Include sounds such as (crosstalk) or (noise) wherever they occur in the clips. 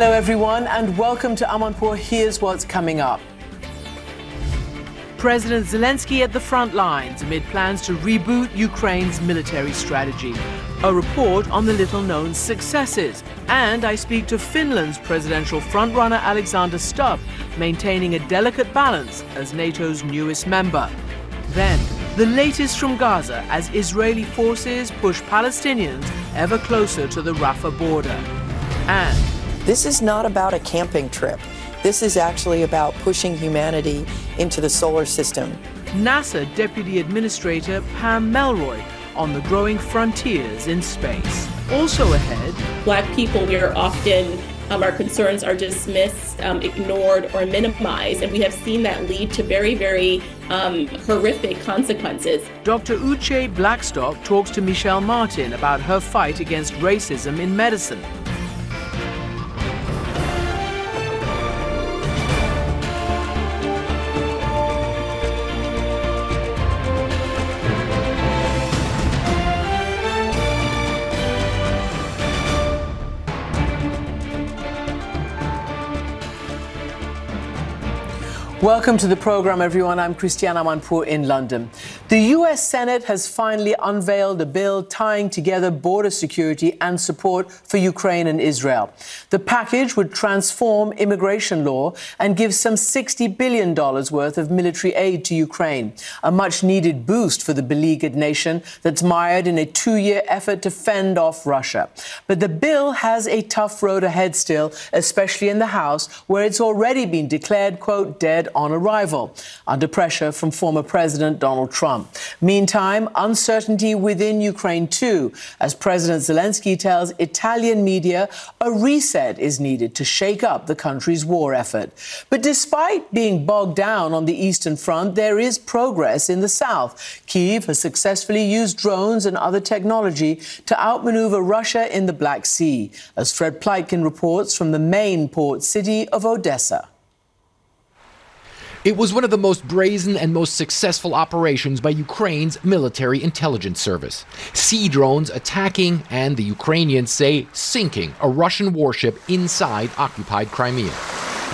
Hello, everyone, and welcome to Amanpour. Here's what's coming up. President Zelensky at the front lines amid plans to reboot Ukraine's military strategy. A report on the little known successes. And I speak to Finland's presidential frontrunner Alexander Stubb, maintaining a delicate balance as NATO's newest member. Then, the latest from Gaza as Israeli forces push Palestinians ever closer to the Rafah border. And this is not about a camping trip. This is actually about pushing humanity into the solar system. NASA Deputy Administrator Pam Melroy on the growing frontiers in space. Also ahead, Black people, we are often, um, our concerns are dismissed, um, ignored, or minimized, and we have seen that lead to very, very um, horrific consequences. Dr. Uche Blackstock talks to Michelle Martin about her fight against racism in medicine. Welcome to the program, everyone. I'm Christiane Amanpour in London. The US Senate has finally unveiled a bill tying together border security and support for Ukraine and Israel. The package would transform immigration law and give some $60 billion worth of military aid to Ukraine, a much needed boost for the beleaguered nation that's mired in a two year effort to fend off Russia. But the bill has a tough road ahead still, especially in the House, where it's already been declared, quote, dead on arrival, under pressure from former President Donald Trump. Meantime, uncertainty within Ukraine too, as President Zelensky tells Italian media a reset is needed to shake up the country's war effort. But despite being bogged down on the Eastern Front, there is progress in the South. Kiev has successfully used drones and other technology to outmaneuver Russia in the Black Sea, as Fred Pleitgen reports from the main port city of Odessa. It was one of the most brazen and most successful operations by Ukraine's military intelligence service. Sea drones attacking and, the Ukrainians say, sinking a Russian warship inside occupied Crimea.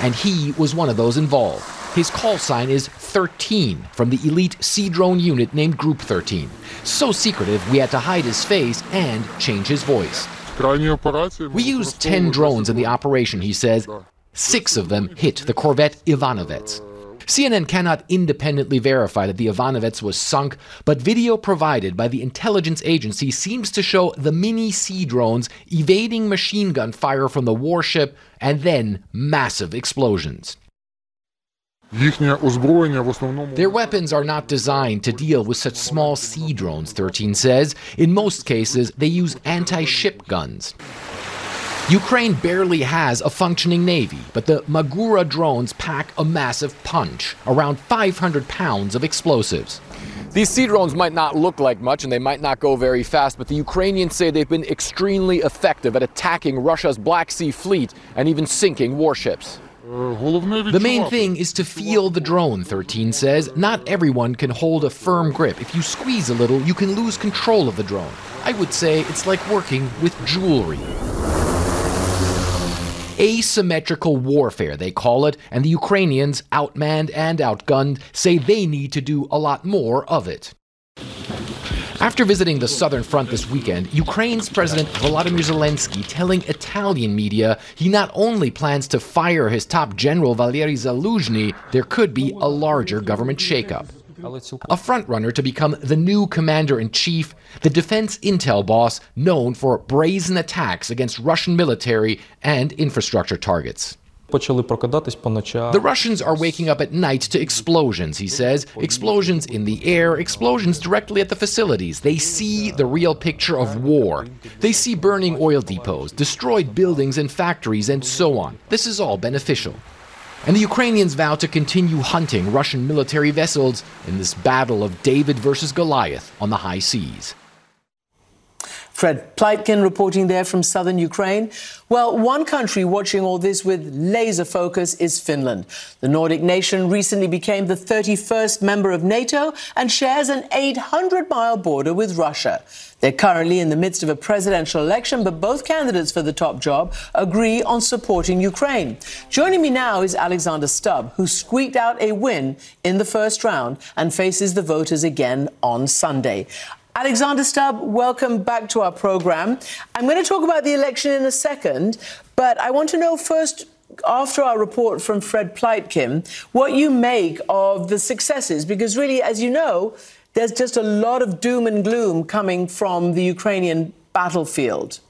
And he was one of those involved. His call sign is 13 from the elite sea drone unit named Group 13. So secretive, we had to hide his face and change his voice. We used 10 drones in the operation, he says. Six of them hit the corvette Ivanovets. CNN cannot independently verify that the Ivanovets was sunk, but video provided by the intelligence agency seems to show the mini sea drones evading machine gun fire from the warship and then massive explosions. Their weapons are not designed to deal with such small sea drones, 13 says. In most cases, they use anti ship guns. Ukraine barely has a functioning navy, but the Magura drones pack a massive punch, around 500 pounds of explosives. These sea drones might not look like much and they might not go very fast, but the Ukrainians say they've been extremely effective at attacking Russia's Black Sea fleet and even sinking warships. The main thing is to feel the drone, 13 says. Not everyone can hold a firm grip. If you squeeze a little, you can lose control of the drone. I would say it's like working with jewelry. Asymmetrical warfare, they call it, and the Ukrainians, outmanned and outgunned, say they need to do a lot more of it. After visiting the southern front this weekend, Ukraine's President Volodymyr Zelensky telling Italian media he not only plans to fire his top general Valery Zaluzhny, there could be a larger government shakeup a frontrunner to become the new commander in chief, the defense intel boss known for brazen attacks against Russian military and infrastructure targets. The Russians are waking up at night to explosions, he says. Explosions in the air, explosions directly at the facilities. They see the real picture of war. They see burning oil depots, destroyed buildings and factories, and so on. This is all beneficial and the Ukrainians vow to continue hunting Russian military vessels in this battle of David versus Goliath on the high seas. Fred Pleitgen reporting there from southern Ukraine. Well, one country watching all this with laser focus is Finland. The Nordic nation recently became the 31st member of NATO and shares an 800 mile border with Russia. They're currently in the midst of a presidential election, but both candidates for the top job agree on supporting Ukraine. Joining me now is Alexander Stubb, who squeaked out a win in the first round and faces the voters again on Sunday. Alexander Stubb, welcome back to our program. I'm going to talk about the election in a second, but I want to know first after our report from Fred Pleitgen, what you make of the successes, because really, as you know, there's just a lot of doom and gloom coming from the Ukrainian battlefield.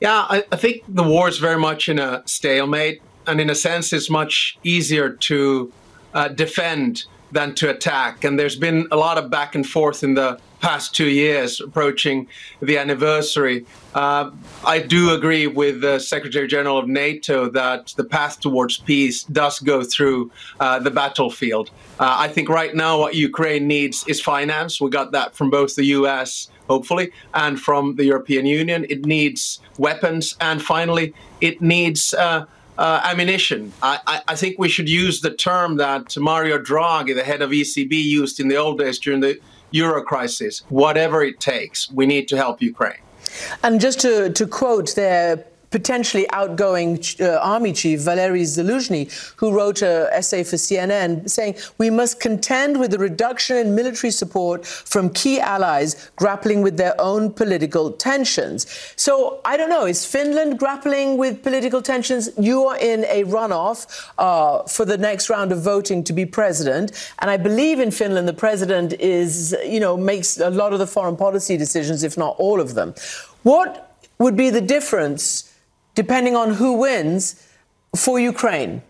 Yeah, I, I think the war is very much in a stalemate, and in a sense, it's much easier to uh, defend than to attack. And there's been a lot of back and forth in the past two years approaching the anniversary. Uh, I do agree with the Secretary General of NATO that the path towards peace does go through uh, the battlefield. Uh, I think right now what Ukraine needs is finance. We got that from both the US, hopefully, and from the European Union. It needs weapons. And finally, it needs uh, ammunition. I, I, I, think we should use the term that Mario Draghi, the head of ECB, used in the old days during the euro crisis. Whatever it takes, we need to help Ukraine. And just to, to quote there, potentially outgoing uh, army chief Valery Zaluzhny, who wrote an essay for CNN saying, We must contend with the reduction in military support from key allies grappling with their own political tensions. So I don't know, is Finland grappling with political tensions? You are in a runoff uh, for the next round of voting to be president. And I believe in Finland, the president is, you know, makes a lot of the foreign policy decisions, if not all of them. What would be the difference depending on who wins, for Ukraine?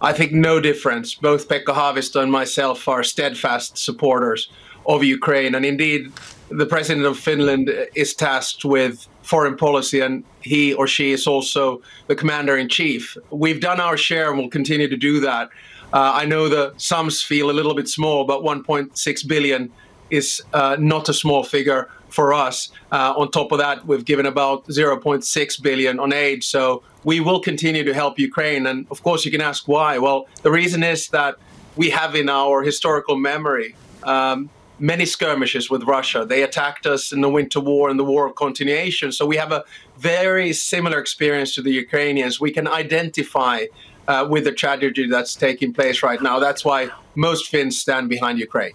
I think no difference. Both Pekka Haavisto and myself are steadfast supporters of Ukraine. And indeed, the president of Finland is tasked with foreign policy, and he or she is also the commander in chief. We've done our share and will continue to do that. Uh, I know the sums feel a little bit small, but 1.6 billion is uh, not a small figure for us. Uh, on top of that, we've given about 0.6 billion on aid. So we will continue to help Ukraine. And of course, you can ask why. Well, the reason is that we have in our historical memory um, many skirmishes with Russia. They attacked us in the Winter War and the War of Continuation. So we have a very similar experience to the Ukrainians. We can identify uh, with the tragedy that's taking place right now. That's why most Finns stand behind Ukraine.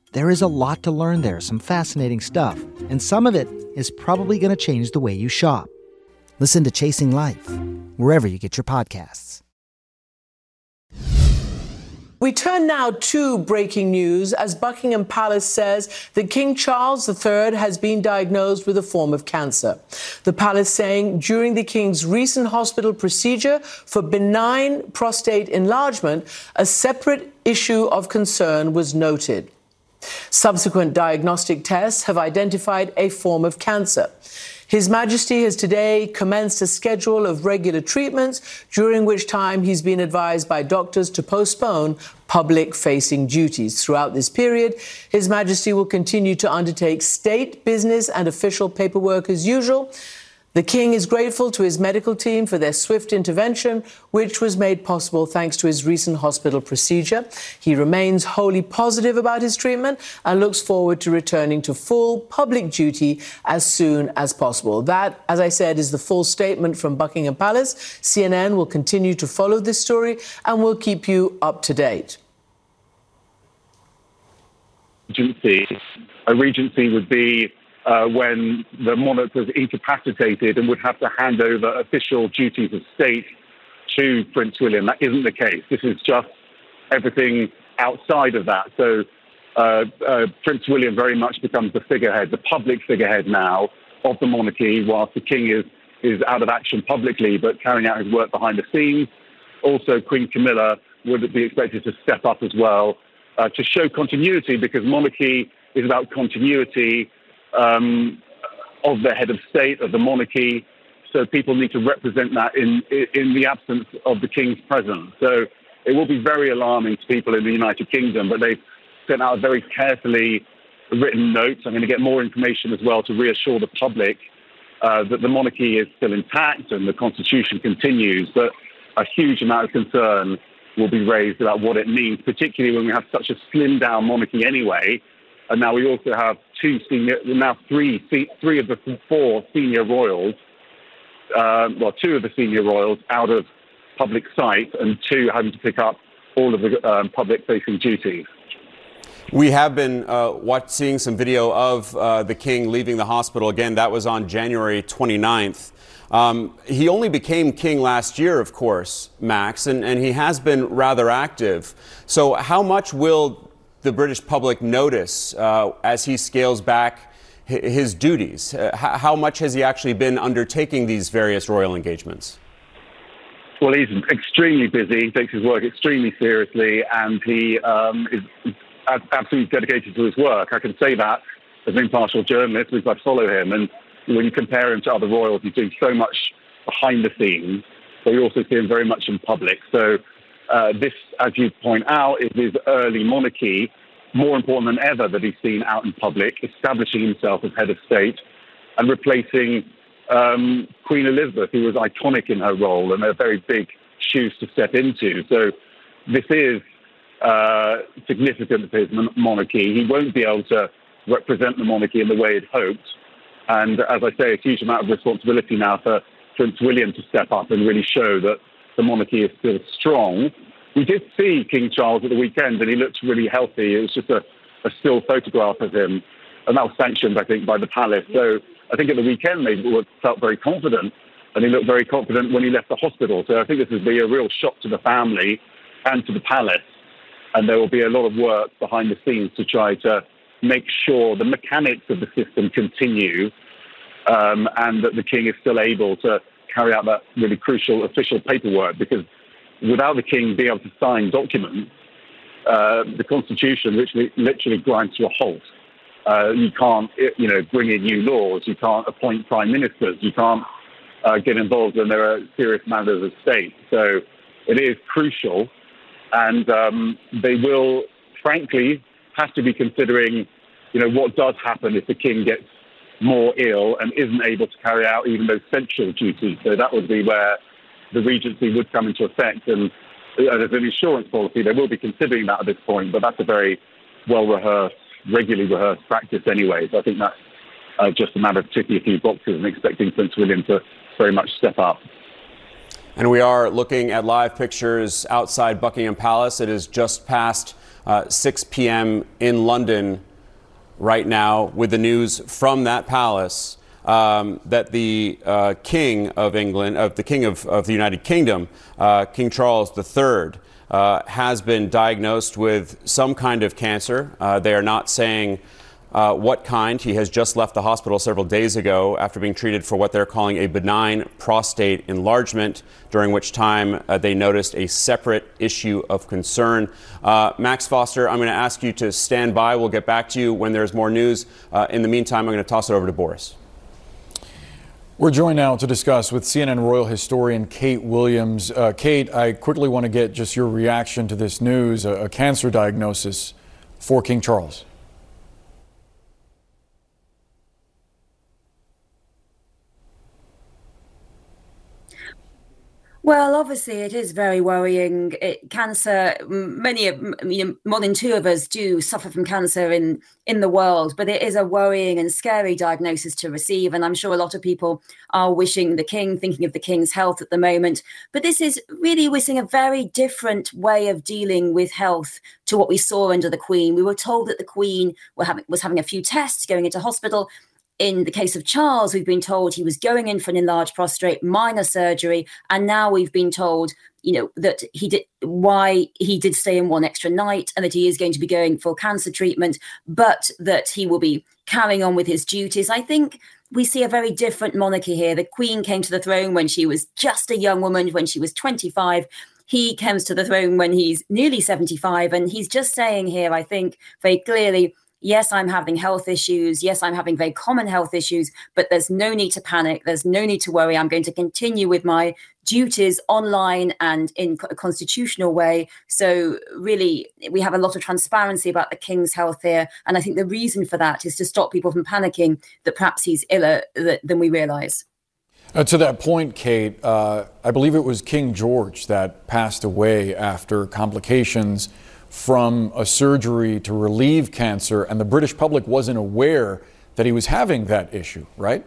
There is a lot to learn there, some fascinating stuff, and some of it is probably going to change the way you shop. Listen to Chasing Life, wherever you get your podcasts. We turn now to breaking news as Buckingham Palace says that King Charles III has been diagnosed with a form of cancer. The palace saying during the King's recent hospital procedure for benign prostate enlargement, a separate issue of concern was noted. Subsequent diagnostic tests have identified a form of cancer. His Majesty has today commenced a schedule of regular treatments, during which time he's been advised by doctors to postpone public facing duties. Throughout this period, His Majesty will continue to undertake state business and official paperwork as usual. The King is grateful to his medical team for their swift intervention, which was made possible thanks to his recent hospital procedure. He remains wholly positive about his treatment and looks forward to returning to full public duty as soon as possible. That, as I said, is the full statement from Buckingham Palace. CNN will continue to follow this story and will keep you up to date. Regency, a regency would be uh, when the monarch was incapacitated and would have to hand over official duties of state to Prince William. That isn't the case. This is just everything outside of that. So uh, uh, Prince William very much becomes the figurehead, the public figurehead now of the monarchy, whilst the king is, is out of action publicly but carrying out his work behind the scenes. Also, Queen Camilla would be expected to step up as well uh, to show continuity because monarchy is about continuity um, of the head of state, of the monarchy. So people need to represent that in, in the absence of the king's presence. So it will be very alarming to people in the United Kingdom, but they've sent out a very carefully written note. I'm going to get more information as well to reassure the public uh, that the monarchy is still intact and the constitution continues. But a huge amount of concern will be raised about what it means, particularly when we have such a slimmed down monarchy anyway, and now we also have two senior, now three, three of the four senior royals, uh, well, two of the senior royals out of public sight, and two having to pick up all of the um, public-facing duties. We have been uh, watch, seeing some video of uh, the king leaving the hospital. Again, that was on January 29th. Um, he only became king last year, of course, Max, and, and he has been rather active. So, how much will the British public notice uh, as he scales back his duties? Uh, how much has he actually been undertaking these various royal engagements? Well, he's extremely busy. He takes his work extremely seriously, and he um, is absolutely dedicated to his work. I can say that as an impartial journalist because I follow him. And when you compare him to other royals, he's doing so much behind the scenes, but you also see him very much in public. So uh, this, as you point out, is his early monarchy, more important than ever that he's seen out in public, establishing himself as head of state and replacing um, Queen Elizabeth, who was iconic in her role and a very big shoes to step into. So this is uh, significant for his monarchy. He won't be able to represent the monarchy in the way he'd hoped. And as I say, a huge amount of responsibility now for Prince William to step up and really show that the monarchy is still strong. We did see King Charles at the weekend, and he looked really healthy. It was just a, a still photograph of him, and that was sanctioned, I think, by the palace. So I think at the weekend they felt very confident, and he looked very confident when he left the hospital. So I think this will be a real shock to the family and to the palace, and there will be a lot of work behind the scenes to try to make sure the mechanics of the system continue, um, and that the king is still able to carry out that really crucial official paperwork because without the king being able to sign documents, uh, the constitution literally, literally grinds to a halt. Uh, you can't, you know, bring in new laws. You can't appoint prime ministers. You can't uh, get involved when there are serious matters of state. So it is crucial, and um, they will, frankly, have to be considering, you know, what does happen if the king gets more ill and isn't able to carry out even those central duties. So that would be where the Regency would come into effect. And uh, as an insurance policy, they will be considering that at this point, but that's a very well rehearsed, regularly rehearsed practice anyway. So I think that's uh, just a matter of ticking a few boxes and expecting Prince William to very much step up. And we are looking at live pictures outside Buckingham Palace. It is just past uh, 6 p.m. in London right now with the news from that palace um, that the uh, King of England, of the King of, of the United Kingdom, uh, King Charles III, uh, has been diagnosed with some kind of cancer. Uh, they are not saying uh, what kind. He has just left the hospital several days ago after being treated for what they're calling a benign prostate enlargement, during which time uh, they noticed a separate issue of concern. Uh, Max Foster, I'm going to ask you to stand by. We'll get back to you when there's more news. Uh, in the meantime, I'm going to toss it over to Boris. We're joined now to discuss with CNN royal historian Kate Williams. Uh, Kate, I quickly want to get just your reaction to this news a, a cancer diagnosis for King Charles. Well, obviously, it is very worrying. It, cancer, many, you know, more than two of us do suffer from cancer in in the world, but it is a worrying and scary diagnosis to receive. And I'm sure a lot of people are wishing the king, thinking of the king's health at the moment. But this is really wishing a very different way of dealing with health to what we saw under the Queen. We were told that the Queen having, was having a few tests, going into hospital in the case of Charles, we've been told he was going in for an enlarged prostate, minor surgery, and now we've been told, you know, that he did why he did stay in one extra night and that he is going to be going for cancer treatment, but that he will be carrying on with his duties. I think we see a very different monarchy here. The Queen came to the throne when she was just a young woman, when she was 25 he comes to the throne when he's nearly 75 and he's just saying here i think very clearly yes, I'm having health issues. Yes, I'm having very common health issues, but there's no need to panic. There's no need to worry. I'm going to continue with my duties online and in a constitutional way. So, really, we have a lot of transparency about the King's health here. And I think the reason for that is to stop people from panicking that perhaps he's iller than we realize. Uh, to that point, Kate, uh, I believe it was King George that passed away after complications from a surgery to relieve cancer, and the British public wasn't aware that he was having that issue, right?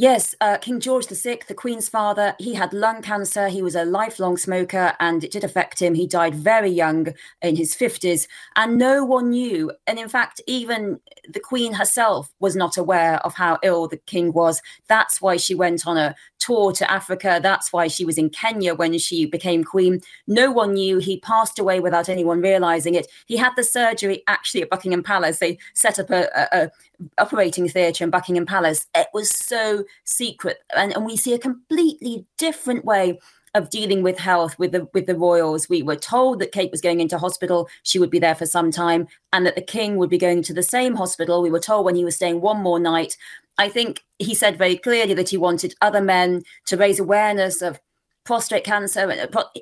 Yes, uh, King George VI, the Queen's father, he had lung cancer. He was a lifelong smoker and it did affect him. He died very young in his 50s, and no one knew. And in fact, even the Queen herself was not aware of how ill the King was. That's why she went on a tour to Africa. That's why she was in Kenya when she became Queen. No one knew. He passed away without anyone realizing it. He had the surgery actually at Buckingham Palace. They set up a, a, a operating theatre in Buckingham Palace. It was so secret, and, and we see a completely different way of dealing with health with the with the royals. We were told that Kate was going into hospital; she would be there for some time, and that the king would be going to the same hospital. We were told when he was staying one more night. I think he said very clearly that he wanted other men to raise awareness of prostate cancer.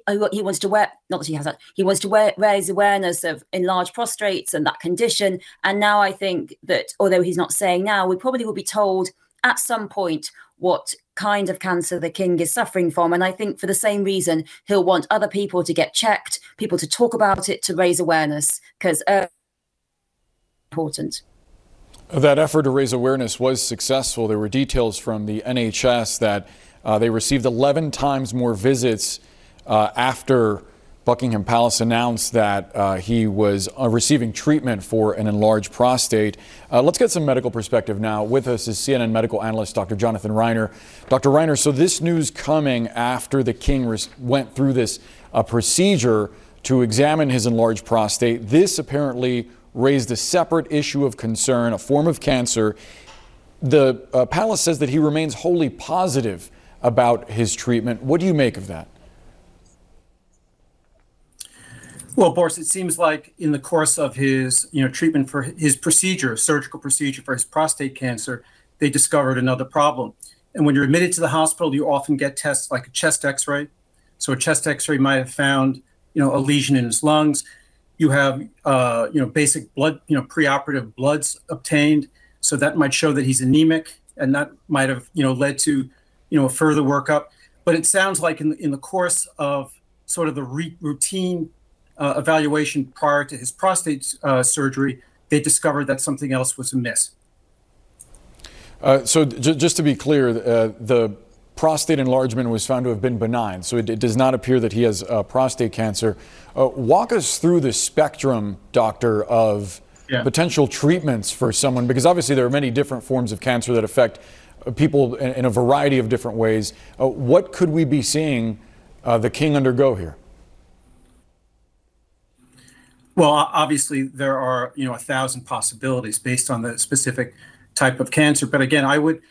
Uh, he wants to wear, not that he has that, he wants to wear, raise awareness of enlarged prostates and that condition. And now I think that, although he's not saying now, we probably will be told at some point what kind of cancer the king is suffering from. And I think for the same reason, he'll want other people to get checked, people to talk about it, to raise awareness, because uh, important. That effort to raise awareness was successful. There were details from the NHS that uh, they received 11 times more visits uh, after Buckingham Palace announced that uh, he was uh, receiving treatment for an enlarged prostate. Uh, let's get some medical perspective now. With us is CNN medical analyst Dr. Jonathan Reiner. Dr. Reiner, so this news coming after the king res- went through this uh, procedure to examine his enlarged prostate, this apparently raised a separate issue of concern, a form of cancer. The palace says that he remains wholly positive about his treatment. What do you make of that? Well, Boris, it seems like in the course of his, you know, treatment for his procedure, surgical procedure for his prostate cancer, they discovered another problem. And when you're admitted to the hospital, you often get tests like a chest X-ray. So a chest X-ray might have found, you know, a lesion in his lungs. You have, uh, you know, basic blood, you know, preoperative bloods obtained. So that might show that he's anemic, and that might have, you know, led to you know, a further workup. But it sounds like in, in the course of sort of the re- routine uh, evaluation prior to his prostate uh, surgery, they discovered that something else was amiss. Uh, so, j- just to be clear, uh, the prostate enlargement was found to have been benign, so it, it does not appear that he has uh, prostate cancer. Uh, walk us through the spectrum, doctor, of yeah. potential treatments for someone, because obviously there are many different forms of cancer that affect people in, in, a variety of different ways. Uh, what could we be seeing uh, the king undergo here? Well, obviously there are you know a thousand possibilities based on the specific type of cancer. But again, I would,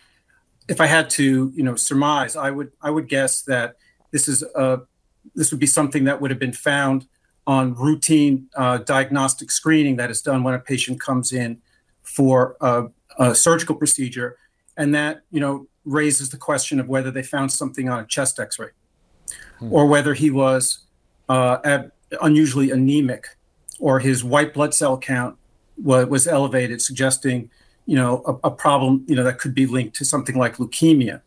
if I had to you know surmise, I would I would guess that this is a this would be something that would have been found on routine uh, diagnostic screening that is done when a patient comes in for a, a, surgical procedure, and that you know raises the question of whether they found something on a chest X-ray, hmm. or whether he was uh, unusually anemic, or his white blood cell count was, was elevated, suggesting you know a, a problem you know that could be linked to something like leukemia.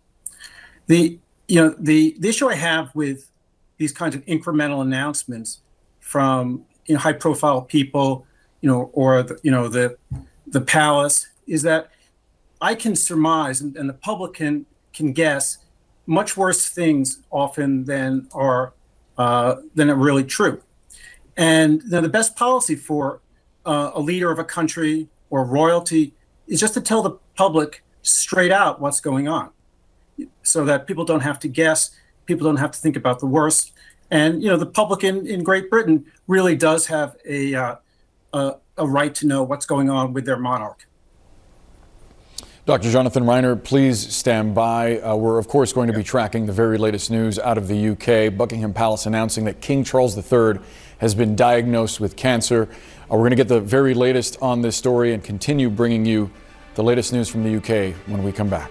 The you know the, the issue I have with these kinds of incremental announcements from you know, high profile people, you know, or the, you know the the palace is that I can surmise and, and the public can can guess much worse things often than are uh, than are really true. And the best policy for uh, a leader of a country or royalty is just to tell the public straight out what's going on, so that people don't have to guess, people don't have to think about the worst. And you know, the public in, in Great Britain really does have a, uh, a, a right to know what's going on with their monarch. Dr. Jonathan Reiner, please stand by. Uh, we're, of course, going to be tracking the very latest news out of the UK. Buckingham Palace announcing that King Charles III has been diagnosed with cancer. Uh, we're going to get the very latest on this story and continue bringing you the latest news from the UK when we come back.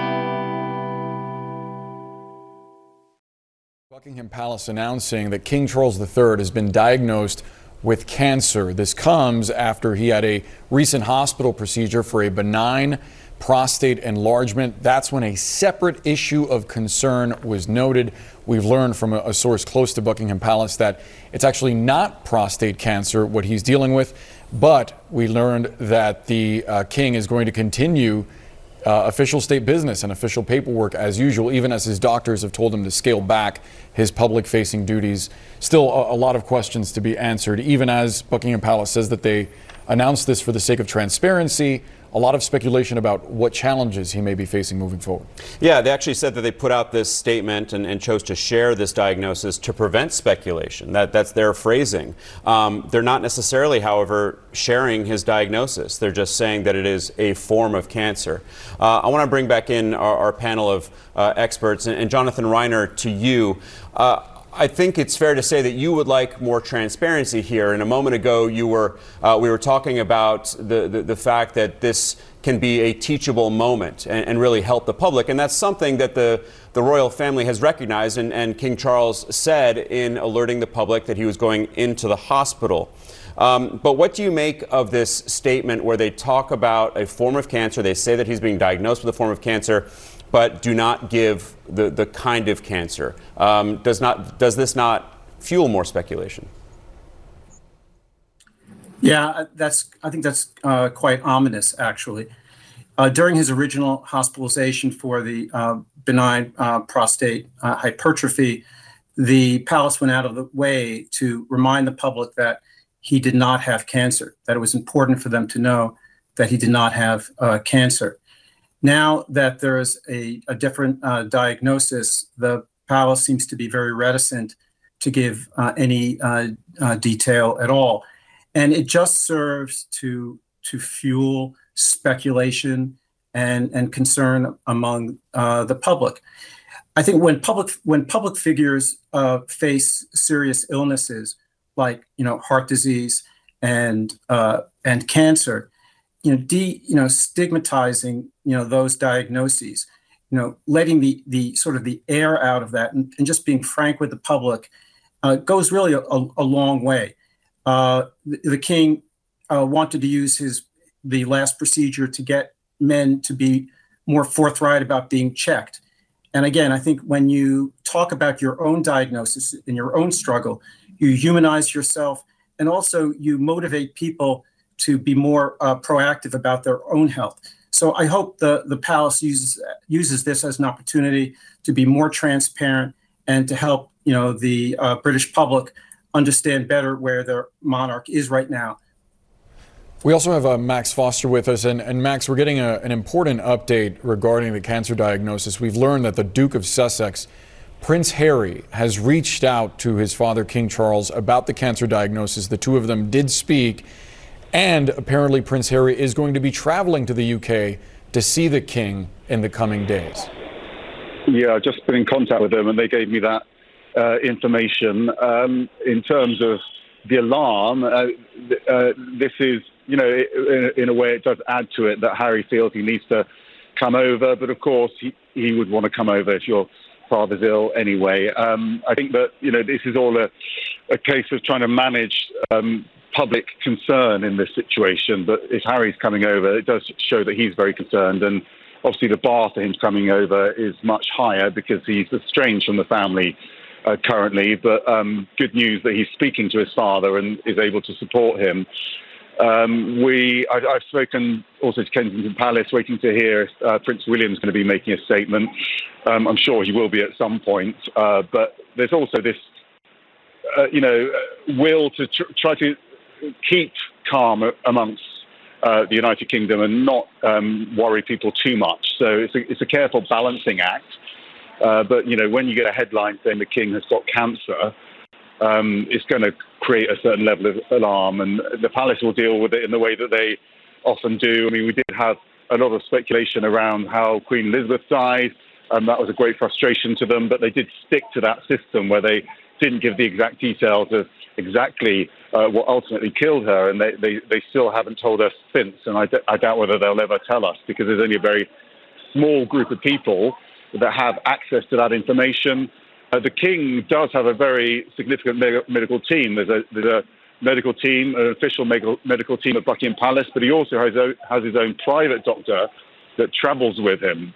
Buckingham Palace announcing that King Charles III has been diagnosed with cancer. This comes after he had a recent hospital procedure for a benign prostate enlargement. That's when a separate issue of concern was noted. We've learned from a, source close to Buckingham Palace that it's actually not prostate cancer what he's dealing with, but we learned that the uh, king is going to continue uh, official state business and official paperwork as usual, even as his doctors have told him to scale back his public facing duties. Still, a, a, lot of questions to be answered, even as Buckingham Palace says that they announced this for the sake of transparency a lot of speculation about what challenges he may be facing moving forward. Yeah, they actually said that they put out this statement and, and chose to share this diagnosis to prevent speculation. That, that's their phrasing. Um, they're not necessarily, however, sharing his diagnosis. They're just saying that it is a form of cancer. Uh, I want to bring back in our, our panel of uh, experts. And, and, Jonathan Reiner, to you. Uh, I think it's fair to say that you would like more transparency here. And a moment ago, you were uh, we were talking about the, the, the fact that this can be a teachable moment and, and, really help the public, and that's something that the the royal family has recognized. And, and King Charles said in alerting the public that he was going into the hospital. Um, but what do you make of this statement where they talk about a form of cancer? They say that he's being diagnosed with a form of cancer but do not give the, the kind of cancer. Um, does, not, does this not fuel more speculation? Yeah, that's. I think that's uh, quite ominous, actually. Uh, during his original hospitalization for the uh, benign uh, prostate uh, hypertrophy, the palace went out of the way to remind the public that he did not have cancer. That it was important for them to know that he did not have uh, cancer. Now that there is a, a different uh, diagnosis, the palace seems to be very reticent to give uh, any uh, uh detail at all, and it just serves to to fuel speculation and and concern among uh, the public. I think when public when public figures uh, face serious illnesses like you know heart disease and and cancer, you know, de, you know, stigmatizing, you know, those diagnoses, you know, letting the the sort of the air out of that, and, and just being frank with the public, uh, goes really a, a, a long way. Uh, the, the, king uh, wanted to use his the last procedure to get men to be more forthright about being checked. And again, I think when you talk about your own diagnosis and your own struggle, you humanize yourself, and also you motivate people to be more uh, proactive about their own health. So I hope the, the palace uses uses this as an opportunity to be more transparent and to help you know the uh, British public understand better where their monarch is right now. We also have uh, Max Foster with us, and, and Max, we're getting a, an important update regarding the cancer diagnosis. We've learned that the Duke of Sussex, Prince Harry, has reached out to his father, King Charles, about the cancer diagnosis. The two of them did speak, and apparently Prince Harry is going to be traveling to the UK to see the King in the coming days. Yeah, I've just been in contact with them, and they gave me that uh, information. Um, in terms of the alarm, uh, uh, this is you know, in, in, a way, it does add to it that Harry feels he needs to come over. But of course, he, he would want to come over if your father's ill anyway. Um, I think that, you know, this is all a, a case of trying to manage um, public concern in this situation. But if Harry's coming over, it does show that he's very concerned. And obviously, the bar for him coming over is much higher because he's estranged from the family. Uh, currently, but um, good news that he's speaking to his father and is able to support him. Um, we, I, have spoken also to Kensington Palace, waiting to hear uh, Prince William's going to be making a statement. Um, I'm sure he will be at some point, uh, but there's also this, uh, you know, will to tr- try to keep calm amongst uh, the United Kingdom and not um, worry people too much. So it's a, it's a careful balancing act. Uh, but you know, when you get a headline saying the king has got cancer, um, it's going to create a certain level of alarm, and the palace will deal with it in the way that they often do. I mean, we did have a lot of speculation around how Queen Elizabeth died, and that was a great frustration to them. But they did stick to that system where they didn't give the exact details of exactly uh, what ultimately killed her, and they, they, they still haven't told us since. And I, d- I doubt whether they'll ever tell us because there's only a very small group of people that have access to that information. Uh, the king does have a very significant me- medical team. There's a, there's a medical team, an official medical, medical team at Buckingham Palace, but he also has, o- has his own private doctor that travels with him.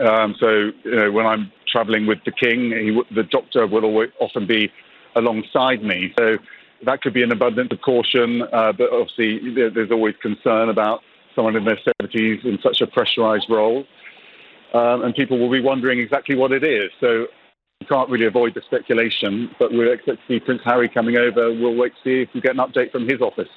Um, so, you know, when I'm traveling with the king, he, the doctor will always, often be alongside me. So that could be an abundance of caution, uh, but obviously there, there's always concern about someone in their 70s in such a pressurized role. Um, and people will be wondering exactly what it is. So we can't really avoid the speculation, but we expect to see Prince Harry coming over. We'll wait to see if we get an update from his office.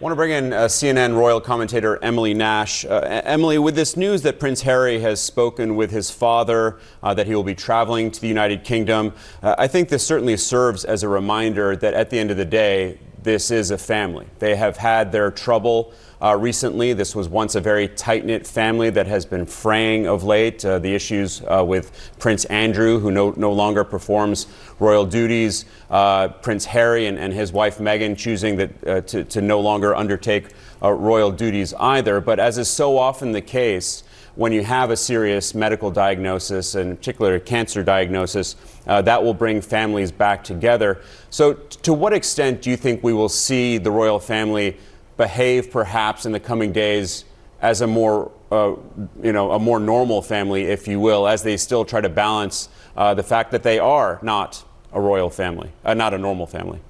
I want to bring in uh, CNN royal commentator Emily Nash. Uh, Emily, with this news that Prince Harry has spoken with his father, uh, that he will be traveling to the United Kingdom, uh, I think this certainly serves as a reminder that at the end of the day, this is a family. They have had their trouble uh, recently. This was once a very tight knit family that has been fraying of late. Uh, the issues uh, with Prince Andrew, who no, no longer performs royal duties, uh, Prince Harry and, and his wife Meghan choosing that, uh, to, to no longer undertake uh, royal duties either. But as is so often the case, when you have a serious medical diagnosis, and in particular a cancer diagnosis, uh, that will bring families back together. So, t- to what extent do you think we will see the royal family behave perhaps in the coming days as a more uh, you know a more normal family, if you will, as they still try to balance uh, the fact that they are not a royal family, uh, not a normal family.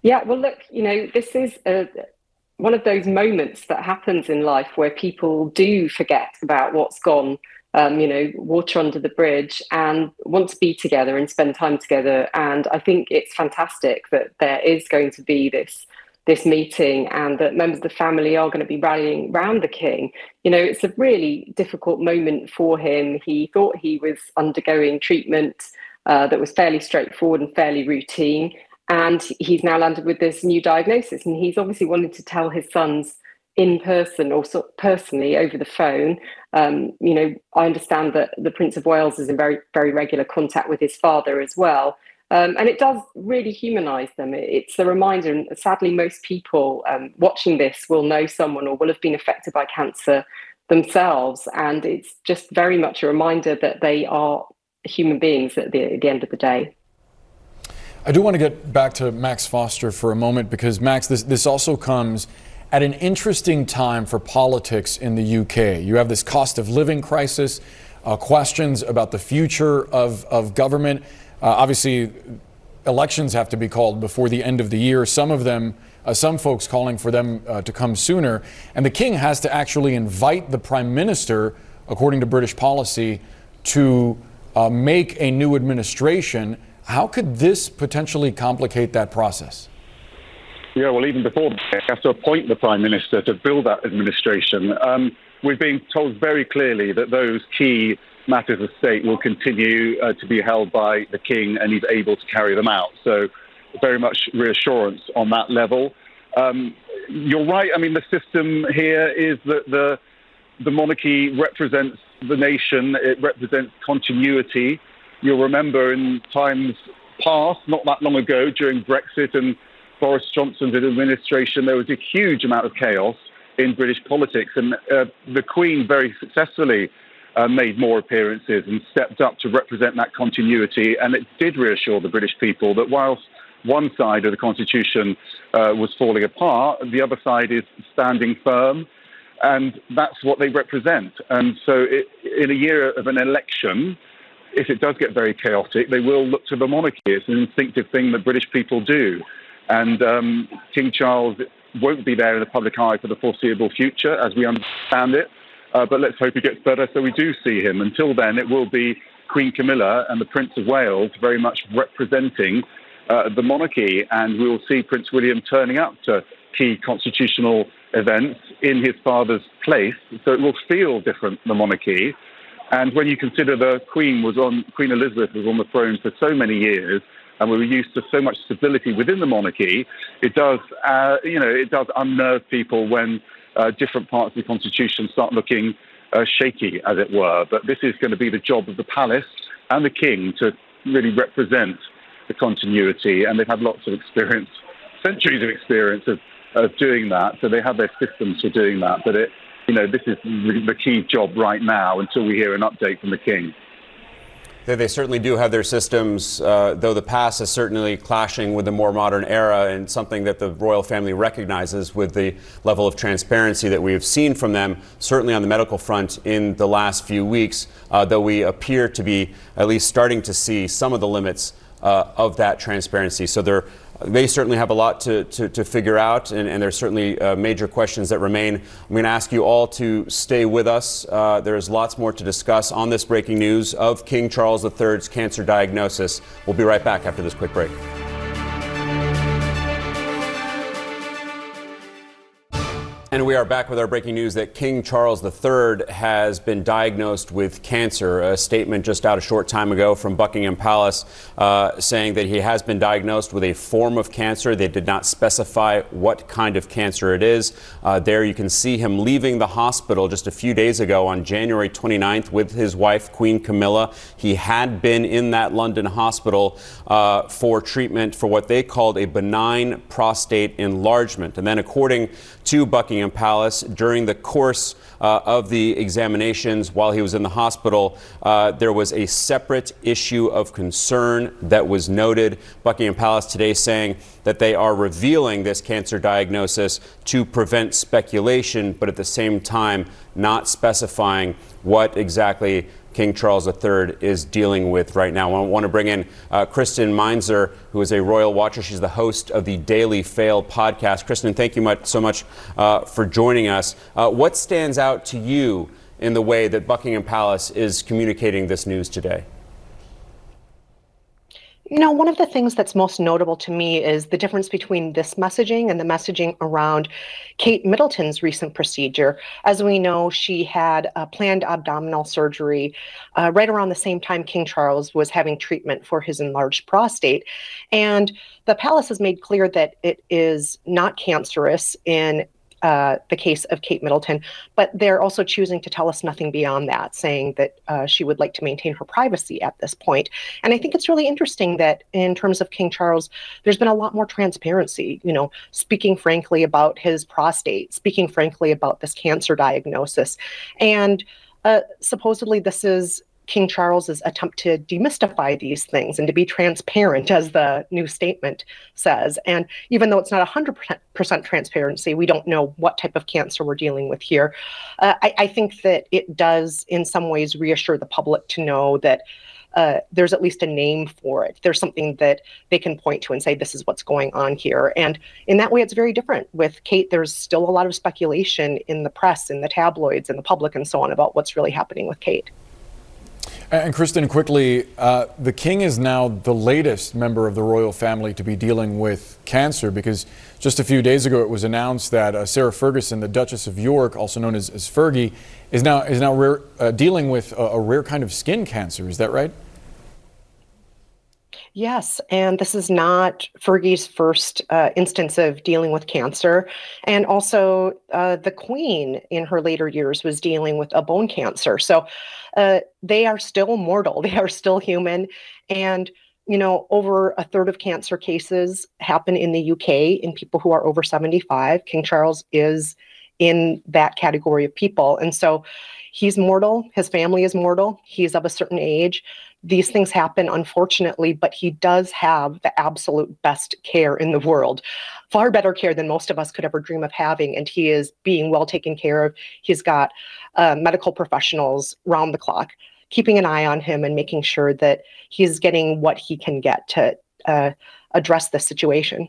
Yeah, well, look, you know, this is a, one of those moments that happens in life where people do forget about what's gone. Um, you know, water under the bridge and want to be together and spend time together. And I think it's fantastic that there is going to be this this meeting and that members of the family are going to be rallying around the king. You know, it's a really difficult moment for him. He thought he was undergoing treatment uh, that was fairly straightforward and fairly routine. And he's now landed with this new diagnosis. And he's obviously wanted to tell his sons in person or so personally over the phone. Um, you know, I understand that the Prince of Wales is in very, very regular contact with his father as well. Um, and it does really humanize them. It's a reminder, and sadly, most people um, watching this will know someone or will have been affected by cancer themselves. And it's just very much a reminder that they are human beings at the, at the end of the day. I do want to get back to Max Foster for a moment because, Max, this, this also comes at an interesting time for politics in the UK. You have this cost of living crisis, uh, questions about the future of, of government. Uh, obviously, elections have to be called before the end of the year. Some of them, uh, some folks calling for them uh, to come sooner. And the king has to actually invite the prime minister, according to British policy, to uh, make a new administration. How could this potentially complicate that process? Yeah, well, even before they have to appoint the prime minister to build that administration. Um, we've been told very clearly that those key matters of state will continue uh, to be held by the king, and he's able to carry them out. So, very much reassurance on that level. Um, you're right. I mean, the system here is that the the monarchy represents the nation. It represents continuity. You'll remember in times past, not that long ago, during Brexit and Boris Johnson's administration, there was a huge amount of chaos in British politics, and uh, the Queen very successfully uh, made more appearances and stepped up to represent that continuity. And it did reassure the British people that whilst one side of the constitution uh, was falling apart, the other side is standing firm. And that's what they represent. And so, it, in a year of an election, if it does get very chaotic, they will look to the monarchy. It's an instinctive thing that British people do. And um, King Charles won't be there in the public eye for the foreseeable future, as we understand it. Uh, but let's hope he gets better so we do see him. Until then, it will be Queen Camilla and the Prince of Wales very much representing uh, the monarchy, and we will see Prince William turning up to key constitutional events in his father's place. So it will feel different, the monarchy. And when you consider the Queen was on Queen Elizabeth was on the throne for so many years, and we were used to so much stability within the monarchy, it does, uh, you know, it does unnerve people when uh, different parts of the constitution start looking uh, shaky, as it were. But this is going to be the job of the palace and the king to really represent the continuity, and they've had lots of experience, centuries of experience of, of doing that. So they have their systems for doing that. But it, you know, this is the key job right now until we hear an update from the king. They certainly do have their systems, uh, though the past is certainly clashing with the more modern era and something that the royal family recognizes with the level of transparency that we have seen from them, certainly on the medical front in the last few weeks, uh, though we appear to be at least starting to see some of the limits uh, of that transparency. So they're they certainly have a lot to, to, to figure out, and, and there's certainly uh, major questions that remain. I'm going to ask you all to stay with us. Uh, there's lots more to discuss on this breaking news of King Charles III's cancer diagnosis. We'll be right back after this quick break. We are back with our breaking news that King Charles III has been diagnosed with cancer. A statement just out a short time ago from Buckingham Palace uh, saying that he has been diagnosed with a form of cancer. They did not specify what kind of cancer it is. Uh, there you can see him leaving the hospital just a few days ago on January 29th with his wife, Queen Camilla. He had been in that London hospital uh, for treatment for what they called a benign prostate enlargement. And then, according to Buckingham Palace during the course uh, of the examinations while he was in the hospital. Uh, there was a separate issue of concern that was noted. Buckingham Palace today saying that they are revealing this cancer diagnosis to prevent speculation, but at the same time, not specifying what exactly King Charles III is dealing with right now. I want to bring in uh, Kristen Meinzer, who is a royal watcher. She's the host of the Daily Fail podcast. Kristen, thank you much, so much uh, for joining us. Uh, what stands out to you in the way that Buckingham Palace is communicating this news today? You know, one of the things that's most notable to me is the difference between this messaging and the messaging around Kate Middleton's recent procedure. As we know, she had a planned abdominal surgery uh, right around the same time King Charles was having treatment for his enlarged prostate. And the palace has made clear that it is not cancerous in uh, the case of Kate Middleton, but they're also choosing to tell us nothing beyond that, saying that uh, she would like to maintain her privacy at this point. And I think it's really interesting that in terms of King Charles, there's been a lot more transparency, you know, speaking frankly about his prostate, speaking frankly about this cancer diagnosis. And uh, supposedly, this is King Charles's attempt to demystify these things and to be transparent, as the new statement says. And even though it's not 100% transparency, we don't know what type of cancer we're dealing with here. Uh, I, I, think that it does, in some ways, reassure the public to know that. Uh, there's at least a name for it. There's something that they can point to and say, this is what's going on here. And in that way, it's very different. With Kate, there's still a lot of speculation in the press, in the tabloids, in the public, and so on about what's really happening with Kate. And Kristen, quickly, uh, the king is now the latest member of the royal family to be dealing with cancer because just a few days ago it was announced that uh, Sarah Ferguson, the Duchess of York, also known as, as Fergie, is now is now rare, uh, dealing with a, a rare kind of skin cancer. Is that right? Yes, and this is not Fergie's first uh, instance of dealing with cancer. And also, uh, the Queen in her later years was dealing with a bone cancer. So uh, they are still mortal, (laughs) they are still human. And, you know, over a third of cancer cases happen in the UK in people who are over 75. King Charles is in that category of people. And so he's mortal, his family is mortal, he's of a certain age these things happen, unfortunately, but he does have the absolute best care in the world, far better care than most of us could ever dream of having. And he is being well taken care of. He's got uh, medical professionals round the clock keeping an eye on him and making sure that he's getting what he can get to uh, address the situation.